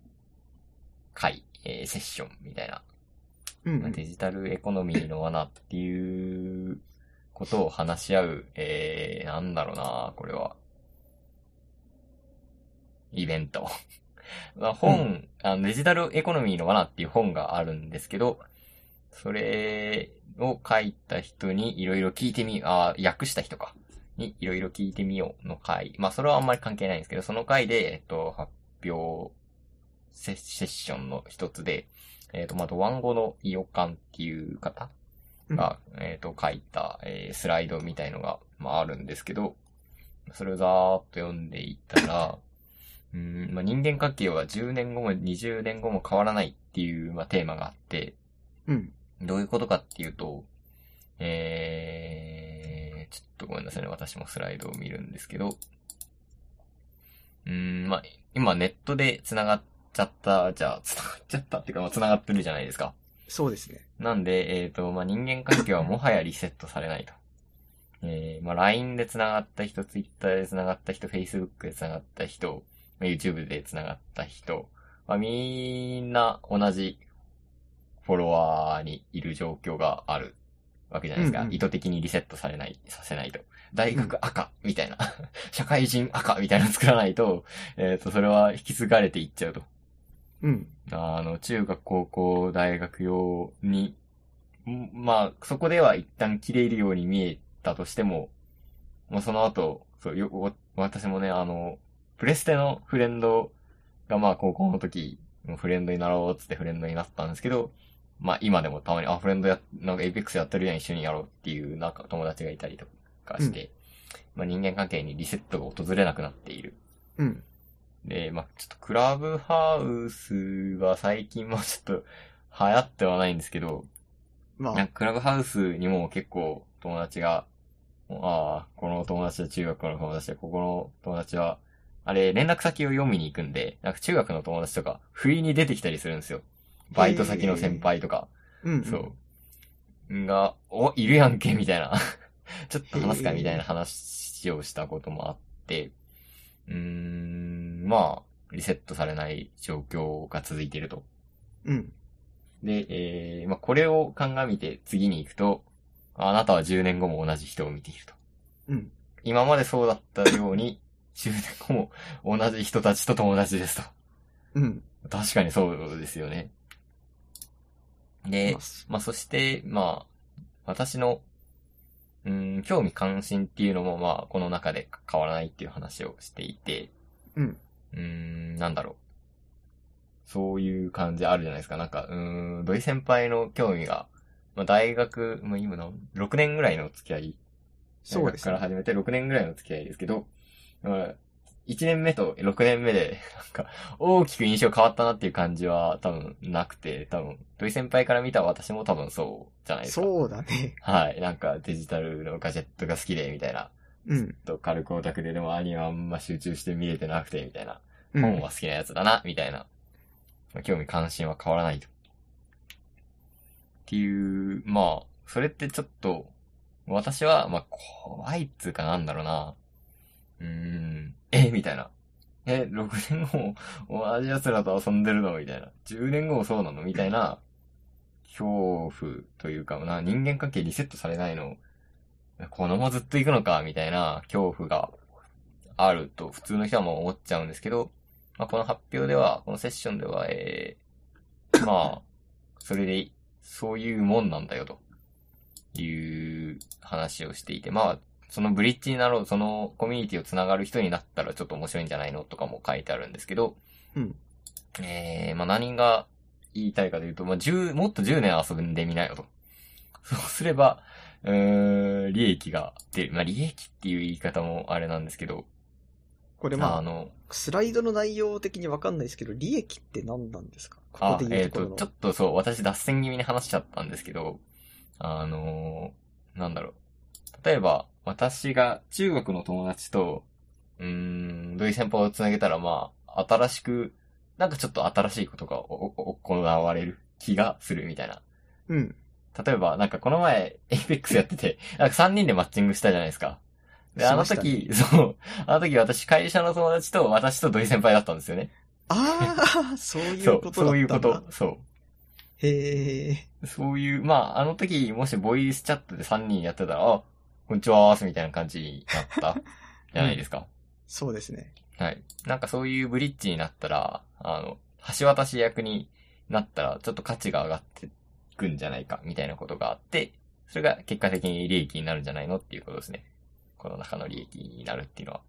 回、えーセッションみたいな。うんまあデジタルエコノミーの罠っていうことを話し合う、えー、なんだろうなこれは。イベント。まあ本、あのデジタルエコノミーの罠っていう本があるんですけど、それを書いた人にいろいろ聞いてみ、あ、訳した人か。にいろいろ聞いてみようの回。まあそれはあんまり関係ないんですけど、その回で、えっと、発表セセッションの一つで、えっと、まあ、ドワンゴのイオカンっていう方が、えっと、書いた、えースライドみたいのが、まあ、あるんですけど、それをざーっと読んでいったら、うん、まあ、人間関係は10年後も20年後も変わらないっていう、まあ、テーマがあって、うん。どういうことかっていうと、えー、ちょっとごめんなさいね。私もスライドを見るんですけど、うーん、まあ、今ネットで繋がっちゃった、じゃあ、繋がっちゃったっていうか、まあ、繋がってるじゃないですか。そうですね。なんで、えっ、と、まあ、人間関係はもはやリセットされないと。えー、まあ、LINE で繋がった人、Twitter で繋がった人、Facebook で繋がった人、まあ YouTube で繋がった人、まあ、みんな同じフォロワーにいる状況があるわけじゃないですか。うんうん意図的にリセットされない、させないと。大学垢みたいな、社会人垢みたいなの作らないと、えっ、と、それは引き継がれていっちゃうと。うん。あの、中学、高校、大学用に、んまあ、そこでは一旦切れるように見えたとしても、まあ、その後、そう、よ、わ私もね、あの、プレステのフレンドがまあ、高校の時、フレンドになろうっつってフレンドになったんですけど、まあ、今でもたまに、あ、フレンドや、なんか Apex やってるやん、一緒にやろうっていう、なんか友達がいたりとかして、まあ、人間関係にリセットが訪れなくなっている。うん。で、まあ、ちょっとクラブハウスは最近もちょっと流行ってはないんですけど、まあクラブハウスにも結構友達が、ああ、この友達は中学の友達で、ここの友達は、あれ、連絡先を読みに行くんで、なんか中学の友達とか、不意に出てきたりするんですよ。バイト先の先輩とか。うん。そう。が、お、いるやんけ、みたいな。ちょっと話すか、みたいな話をしたこともあって、うーん、まあ、リセットされない状況が続いていると。うん。で、えー、まあ、これを鑑みて次に行くと、あなたは10年後も同じ人を見ていると。うん。今までそうだったように、10年後も同じ人たちと友達ですと。うん。確かにそうですよね。でまあ、まあ、そして、まあ、私の、うん、興味関心っていうのも、まあ、この中で変わらないっていう話をしていて、うん。うーん、なんだろう。そういう感じあるじゃないですか。なんか、うーん、土井先輩の興味が、まあ、大学、まあ、今の、6年ぐらいの付き合い。そうですね。から始めて6年ぐらいの付き合いですけど、まあ、1年目と6年目で、なんか、大きく印象変わったなっていう感じは多分なくて、多分、土井先輩から見た私も多分そうじゃないですか。そうだね。はい。なんかデジタルのガジェットが好きで、みたいな。うん。と軽くオタクででもアニメあんま集中して見れてなくて、みたいな。うん。本は好きなやつだな、みたいな。まあ興味関心は変わらないと。っていう、まあ、それってちょっと、私は、まあ、怖いっつうかなんだろうな。うん、え、みたいな。え、6年後も同じ奴らと遊んでるの？みたいな。10年後もそうなの？みたいな、恐怖というか、な、人間関係リセットされないの、このままずっと行くのか？みたいな。恐怖があると普通の人はもう思っちゃうんですけど、まあ、この発表では、このセッションでは、えー、まあ、それで、そういうもんなんだよ、という話をしていて、まあ、そのブリッジになろう、そのコミュニティをつながる人になったらちょっと面白いんじゃないのとかも書いてあるんですけど、うん。えー、まあ何が言いたいかというと、まあ10、もっと10年遊んでみなよと。そうすれば、うーん、利益が出る。まあ利益っていう言い方もあれなんですけど、これまあ、あの、スライドの内容的にわかんないですけど、利益って何なんですか？こあこ、でえっ、と、言うところの。ちょっとそう、私脱線気味に話しちゃったんですけど、あのーなんだろう。例えば、私が中学の友達と、うーん、土井先輩をつなげたら、まあ、新しく、なんかちょっと新しいことが行われる気がするみたいな。うん。例えば、なんかこの前、 Apex やってて、なんか3人でマッチングしたじゃないですか。で、あの時、そう、あの時私会社の友達と私と土井先輩だったんですよね。ああ、そういそうう、ことだそういうったんだ。こと。そう。へえ。そういう、まあ、あの時、もしボイスチャットで3人やってたら、あ、こんにちはーす、みたいな感じになった、じゃないですか？そうですね。はい。なんかそういうブリッジになったら、あの、橋渡し役になったら、ちょっと価値が上がってくんじゃないか、みたいなことがあって、それが結果的に利益になるんじゃないのっていうことですね。この中の利益になるっていうのは。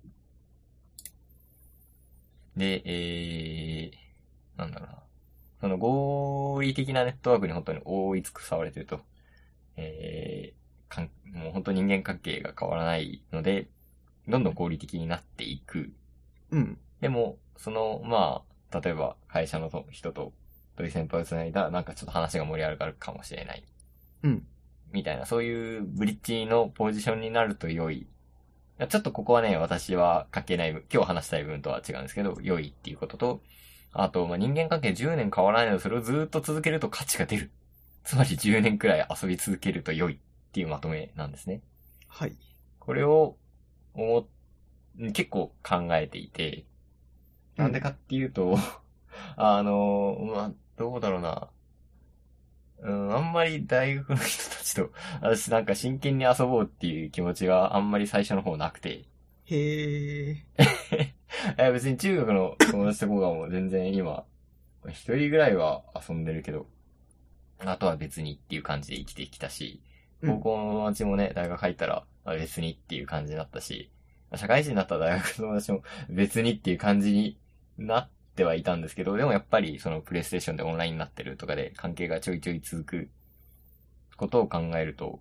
で、えー、なんだろうな。その合理的なネットワークに本当に覆い尽くされてると。えー、かん、もう本当人間関係が変わらないので、どんどん合理的になっていく。うん。でも、その、まあ、例えば会社のと人と土井先輩をつないだ、なんかちょっと話が盛り上がるかもしれない。うん。みたいな、そういうブリッジのポジションになると良い。ちょっとここはね、私は書けない分、今日話したい部分とは違うんですけど、良いっていうことと、あと、まあ、人間関係10年変わらないので、それをずっと続けると価値が出る。つまり10年くらい遊び続けると良いっていうまとめなんですね。はい。これを、思っ、結構考えていて、なんでかっていうと、あの、まあ、どうだろうな。うん、あんまり大学の人たちと、私なんか真剣に遊ぼうっていう気持ちがあんまり最初の方なくて。へえ。え別に中学の友達とこがもう全然今、一人ぐらいは遊んでるけど、あとは別にっていう感じで生きてきたし、うん高校の友達もね、大学入ったら別にっていう感じになったし、社会人になったら大学の友達も別にっていう感じになってはいたんですけど、でもやっぱりそのプレイステーションでオンラインになってるとかで関係がちょいちょい続くことを考えると、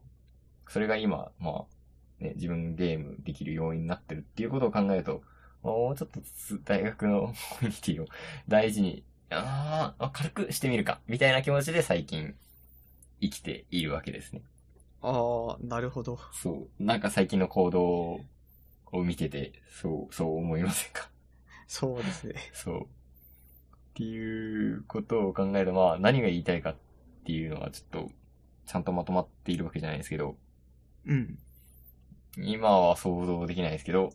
それが今、まあ、ね、自分ゲームできる要因になってるっていうことを考えると、もうちょっと大学のコミュニティを大事に、ああ、軽くしてみるか、みたいな気持ちで最近生きているわけですね。ああ、なるほど。そう。なんか最近の行動を見てて、そう、そう思いませんか？そうですね。そう。っていうことを考えると、まあ何が言いたいかっていうのはちょっと、ちゃんとまとまっているわけじゃないですけど、うん。今は想像できないですけど、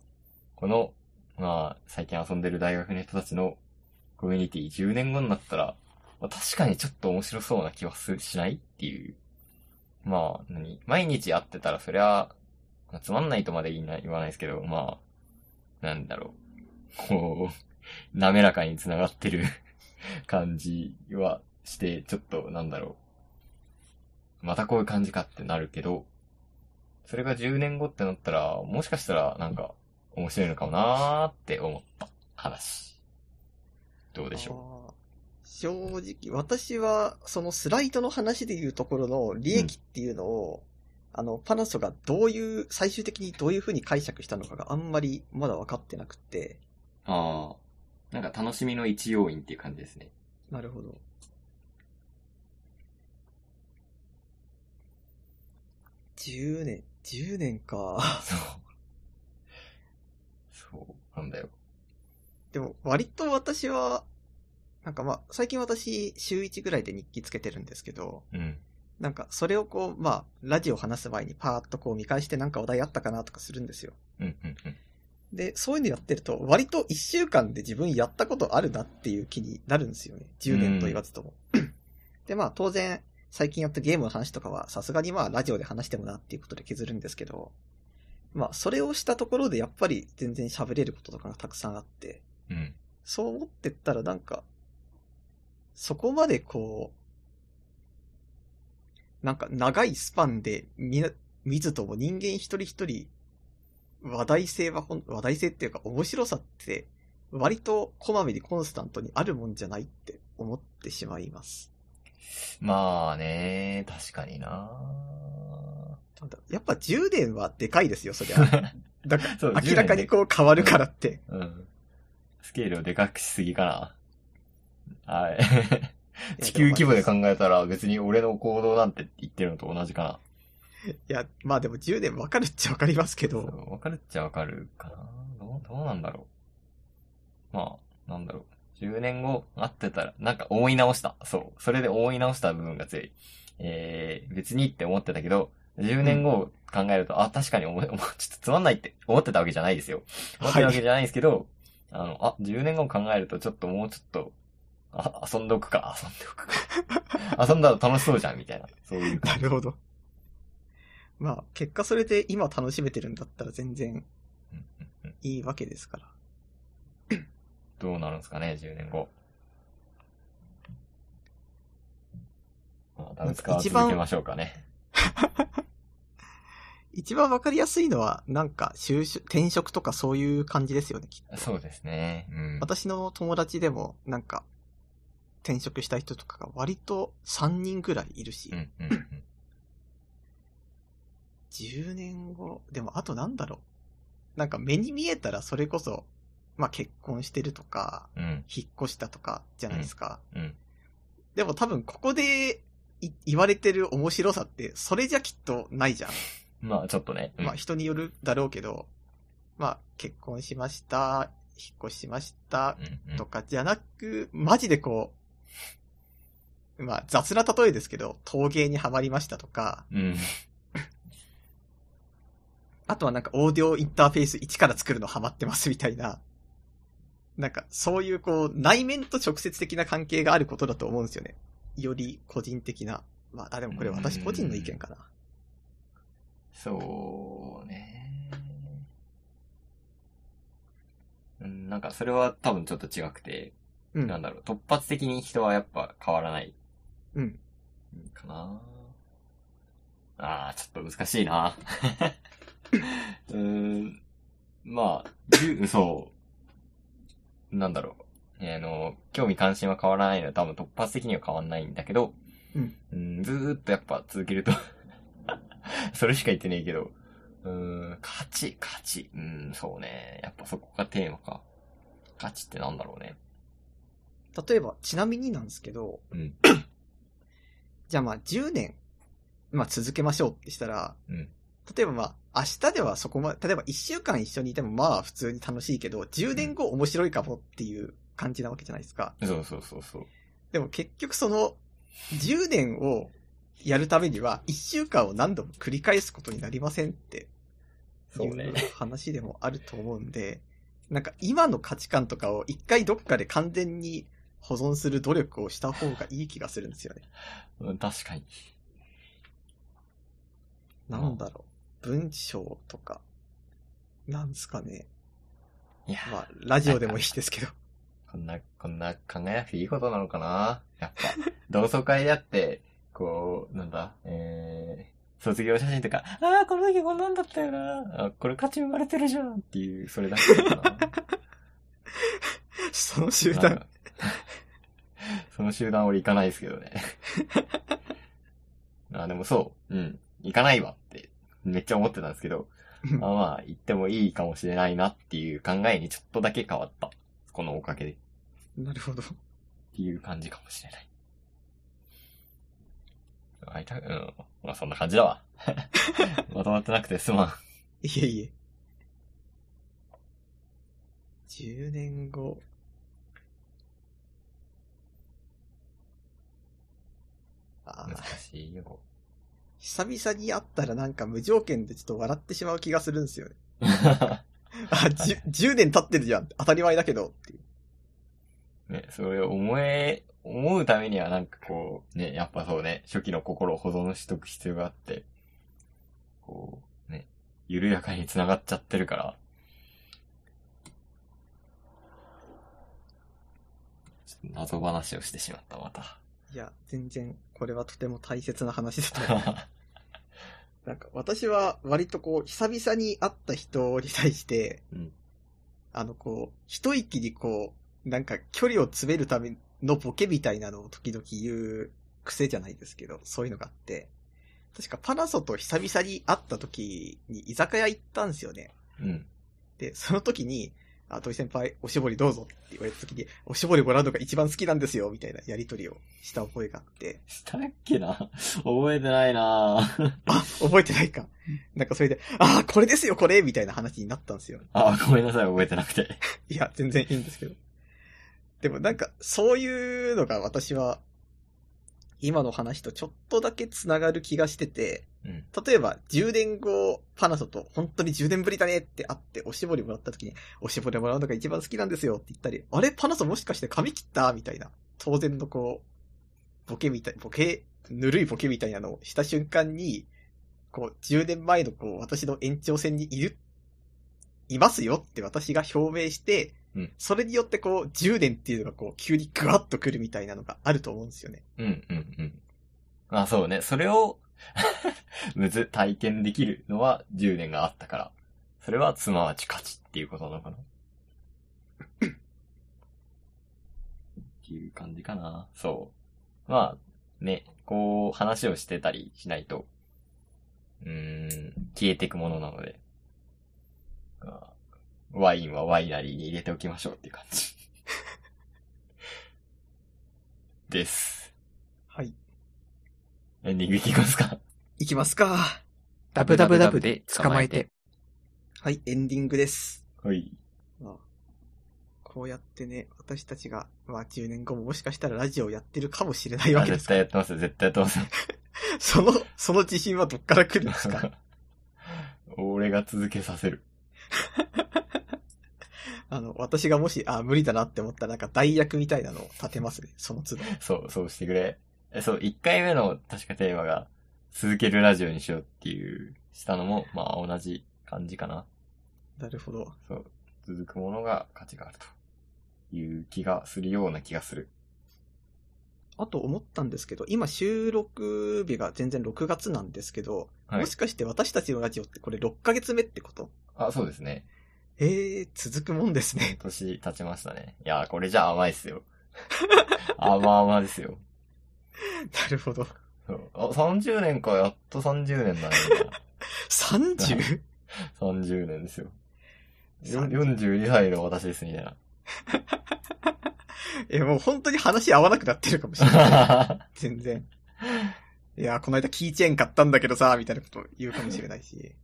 この、まあ、最近遊んでる大学の人たちのコミュニティ10年後になったら、まあ、確かにちょっと面白そうな気はすしないっていう。まあ、何？毎日会ってたらそりゃ、まあつまんないとまで言いな言わないですけど、まあ、なんだろう。こう、滑らかに繋がってる 感じはして、ちょっと、なんだろう。またこういう感じかってなるけど、それが10年後ってなったら、もしかしたら、なんか、面白いのかもなーって思った話。どうでしょあー正直、私は、そのスライドの話でいうところの利益っていうのを、あの、パナソがどういう、最終的にどういう風に解釈したのかがあんまりまだ分かってなくて、うああ。なんか楽しみの一要因っていう感じですね。なるほど。10年、10年か。そう。そう、なんだよ。でも、割と私は、なんかまあ、最近私、週1ぐらいで日記つけてるんですけど、うん。なんか、それをこう、まあ、ラジオ話す前にパーッとこう見返してなんかお題あったかなとかするんですよ。うん、うん、うん。で、そういうのやってると、割と1週間で自分やったことあるなっていう気になるんですよね。10年と言わずとも。で、まあ、当然、最近やったゲームの話とかは、さすがにまあ、ラジオで話してもなっていうことで削るんですけど、まあ、それをしたところでやっぱり全然喋れることとかがたくさんあって、うん。そう思ってったらなんか、そこまでこう、なんか長いスパンで見な、見ずとも人間一人一人、話題性はほん、話題性っていうか面白さって、割とこまめにコンスタントにあるもんじゃないって思ってしまいます。まあね、確かにななんだやっぱ10年はでかいですよ、そりゃ。だから 明らかにこう変わるからって。うん。スケールをでかくしすぎかな。はい。や地球規模で考えたら別に俺の行動なんて言ってるのと同じかな。いや、まあでも10年わかるっちゃわかりますけど、そうわかるっちゃわかるかな。どう、どうなんだろう。まあ、なんだろう。10年後会ってたら、なんか思い直した。そう。それで思い直した部分が強い。えー、別にって思ってたけど、10年後を考えると、あ、確かに思 ちょっとつまんないって思ってたわけじゃないですよ。思ってたわけじゃないんですけど、あの、あ、10年後を考えると、ちょっともうちょっと、あ、遊んでおくか、遊んでおくか。遊んだら楽しそうじゃん、みたいな。そういうな感じ。るほど。まあ、結果それで今楽しめてるんだったら全然うんうんうんいいわけですから。どうなるんですかね、10年後。まあ、ダメ使は一番続けましょうかね。一番わかりやすいのは、なんか、就職、転職とかそういう感じですよね、きっと。そうですね。うん。私の友達でも、なんか、転職した人とかが割と3人ぐらいいるし、うん、うん、うん。10年後、でもあとなんだろう。なんか目に見えたらそれこそ、まあ結婚してるとか、うん、引っ越したとかじゃないですか。うん。でも多分ここでい言われてる面白さって、それじゃきっとないじゃん。まあ、ちょっとね。うんまあ人によるだろうけど、まあ結婚しました、引っ越しましたうん、うんとかじゃなく、マジでこう、まあ雑な例えですけど、陶芸にはまりましたとか、うん。あとはなんかオーディオインターフェース一から作るのハマってますみたいな、なんかそういうこう内面と直接的な関係があることだと思うんですよね。より個人的な。まあ、あ、でもこれ私個人の意見かな。そうね。うん、なんかそれは多分ちょっと違くて、うん。なんだろう、突発的に人はやっぱ変わらない。うん。かなああ、ちょっと難しいな。うーん。まあ、そう。なんだろう。えーあの、興味関心は変わらないのは多分突発的には変わんないんだけど、うんうんずーっとやっぱ続けると、それしか言ってねえけど、うーん、価値、価値。うん、そうね。やっぱそこがテーマか。価値ってなんだろうね。例えば、ちなみになんですけど、うん。じゃあまあ10年、まあ続けましょうってしたら、うん。例えばまあ、明日ではそこまで、例えば1週間一緒にいてもまあ普通に楽しいけど、10年後面白いかもっていう感じなわけじゃないですか。そうそうそうそう。でも結局その、10年をやるためには、1週間を何度も繰り返すことになりませんって、いそうねう話でもあると思うんで、なんか今の価値観とかを一回どっかで完全に保存する努力をした方がいい気がするんですよね。うん、確かに。なんだろう。文章とか、なんすかね。いや、まあ、ラジオでもいいですけど。こんな、こんな考えなくていいことなのかなやっぱ、同窓会であって、こう、なんだ、えー、卒業写真とか、ああ、この時こんなんだったよなあこれ価値生まれてるじゃんっていう、それだけかな。その集団 その集団俺行かないですけどね。あでもそう、うん、行かないわって、めっちゃ思ってたんですけど、まあまあ、行ってもいいかもしれないなっていう考えにちょっとだけ変わった。このおかげで。っなるほど。ていう感じかもしれない。会いたい、うん。まあそんな感じだわ。まとまってなくてすまん。いえいえ。10年後。難ーしいよ。久々に会ったらなんか無条件でちょっと笑ってしまう気がするんですよね。あ、10, 10年経ってるじゃん。当たり前だけど。っていう。ね、それを思え、思うためにはなんかこう、ね、やっぱそうね、初期の心を保存しとく必要があって、こう、ね、緩やかに繋がっちゃってるから、ちょっと謎話をしてしまった、また。いや、全然、これはとても大切な話だと思う。なんか私は割とこう、久々に会った人に対して、うんあのこう、一息にこう、なんか距離を詰めるためのボケみたいなのを時々言う癖じゃないですけど、そういうのがあって、確かパナソと久々に会った時に居酒屋行ったんですよね。うん。で、その時に、あ、土井先輩、おしぼりどうぞって言われた時に、おしぼりもらうのが一番好きなんですよ、みたいなやりとりをした覚えがあって、したっけな？覚えてないなあ、覚えてないか。なんかそれで、あ、これですよ、これみたいな話になったんですよ。あ、ごめんなさい、覚えてなくて。いや、全然いいんですけど。でもなんか、そういうのが私は、今の話とちょっとだけ繋がる気がしてて、うん。例えば、10年後、パナソと本当に10年ぶりだねって会って、おしぼりもらった時に、おしぼりもらうのが一番好きなんですよって言ったり、あれ？パナソもしかして髪切った？みたいな、当然のこう、ボケみたい、ボケ、ぬるいボケみたいなのをした瞬間に、こう、10年前のこう、私の延長線にいる、いますよって私が表明して、うんそれによってこう、10年っていうのがこう、急にグワッとくるみたいなのがあると思うんですよね。うん、うん、うん。あ、そうね。それを、むず、体験できるのは10年があったから。それはすなわち価値っていうことなのかな？っていう感じかな。そう。まあ、ね、こう、話をしてたりしないと、うーん、消えていくものなので、まあワインはワイナリーに入れておきましょうっていう感じ。です。はい。エンディングいきますか？いきますか。ダブダブダブで捕まえて。はい、エンディングです。はい。まあ、こうやってね、私たちが、まあ10年後ももしかしたらラジオをやってるかもしれないわけですから、対やってますよ、絶対やってますよ。その、その自信はどっから来るんですか？俺が続けさせる。あの、私がもし、あ、無理だなって思ったらなんか代役みたいなのを立てますね、その都度。そう、そうしてくれ。え、そう、1回目の確かテーマが、続けるラジオにしようっていう、したのも、まあ同じ感じかな。なるほど。そう、続くものが価値があるという気がするような気がする。あと思ったんですけど、今収録日が全然6月なんですけど、はいもしかして私たちのラジオってこれ6ヶ月目ってこと？あ、そうですね。ええー、続くもんですね。年経ちましたね。いやー、これじゃ甘いっすよ。甘々ですよ。なるほど。そうあ、30年か、やっと30年な。30? 30年ですよ。よ30 42歳の私です、みたいな。え、もう本当に話合わなくなってるかもしれない。全然。いや、この間キーチェーン買ったんだけどさ、みたいなこと言うかもしれないし。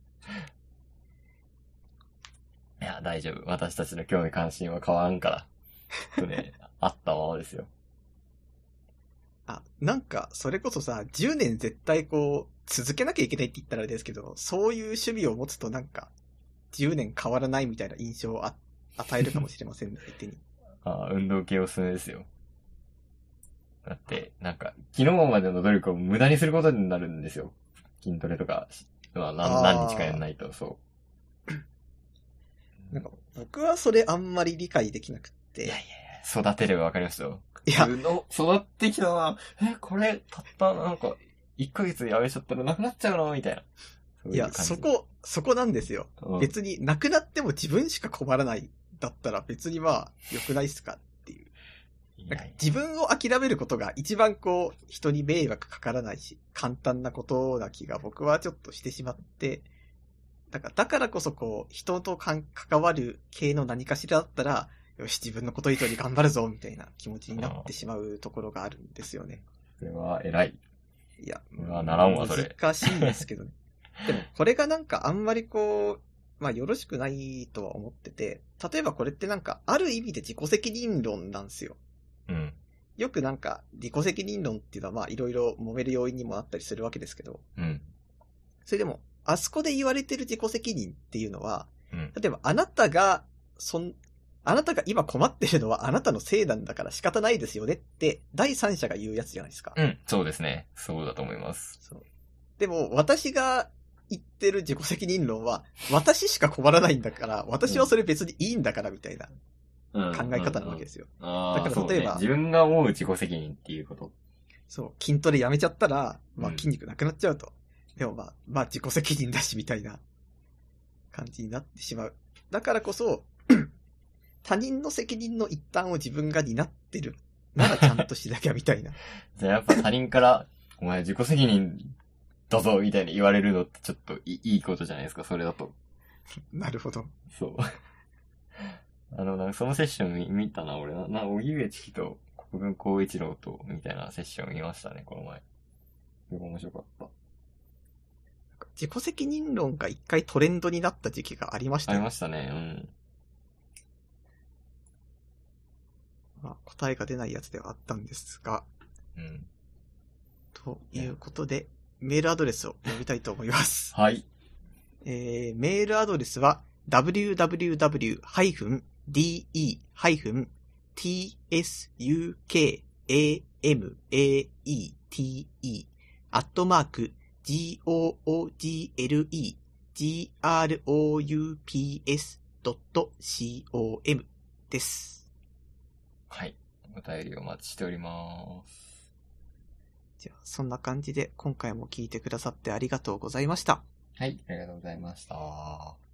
いや、大丈夫。私たちの興味関心は変わらんから。ちょっとね、あったままですよ。あ、なんか、それこそさ、10年絶対こう、続けなきゃいけないって言ったらあれですけど、そういう趣味を持つとなんか、10年変わらないみたいな印象あ与えるかもしれませんね、相手に。ああ、運動系おすすめですよ。だって、なんか、昨日までの努力を無駄にすることになるんですよ。筋トレとか、まあ、何何日かやんないと、そう。なんか、僕はそれあんまり理解できなくって。いやいや、育てればわかりますよ。いや、うの育ってきたな。え、これ、たった、なんか、1ヶ月やめちゃったらなくなっちゃうのみたいな。そういや、う感じそ、こ、そこなんですよ。うん別に、なくなっても自分しか困らない。だったら別にまあ、良くないっすかっていう。なんかいやいや自分を諦めることが一番こう、人に迷惑かからないし、簡単なことな気が僕はちょっとしてしまって、だから、だからこそこう、人と関わる系の何かしらだったら、よし、自分のこと以上に頑張るぞ、みたいな気持ちになってしまうところがあるんですよね。それは偉い。いや、うわならんわそれ難しいんですけどね。でも、これがなんかあんまりこう、まあよろしくないとは思ってて、例えばこれってなんか、ある意味で自己責任論なんですよ。うん。よくなんか、自己責任論っていうのはまあいろいろ揉める要因にもなったりするわけですけど、うん。それでも、あそこで言われてる自己責任っていうのは、うん。例えばあなたが、そん、あなたが今困ってるのはあなたのせいなんだから仕方ないですよねって、第三者が言うやつじゃないですか。うん。そうですね。そうだと思います。そう。でも、私が言ってる自己責任論は、私しか困らないんだから、私はそれ別にいいんだからみたいな考え方なわけですよ。ああ、だから例えば自分が思う自己責任っていうこと。そう、筋トレやめちゃったら、まあうん筋肉なくなっちゃうと。でもまあ、まあ自己責任だしみたいな感じになってしまう。だからこそ、他人の責任の一端を自分が担ってるならちゃんとしなきゃみたいな。じゃあやっぱ他人から、お前自己責任だぞ、みたいに言われるのってちょっといいいことじゃないですか、それだと。なるほど。そう。あの、なんかそのセッション見見たな、俺な。な、荻上チキと国分光一郎と、みたいなセッション見ましたね、この前。すごい面白かった。自己責任論が一回トレンドになった時期がありましたあよりましたね、うん。まあ、答えが出ないやつではあったんですが、うん。ということで、メールアドレスを読みたいと思います。はい。えー、メールアドレスは、www-de-tsukamate アットマーク google.groups.com です。はい。お便りお待ちしております。じゃあ、そんな感じで今回も聞いてくださってありがとうございました。はい。ありがとうございました。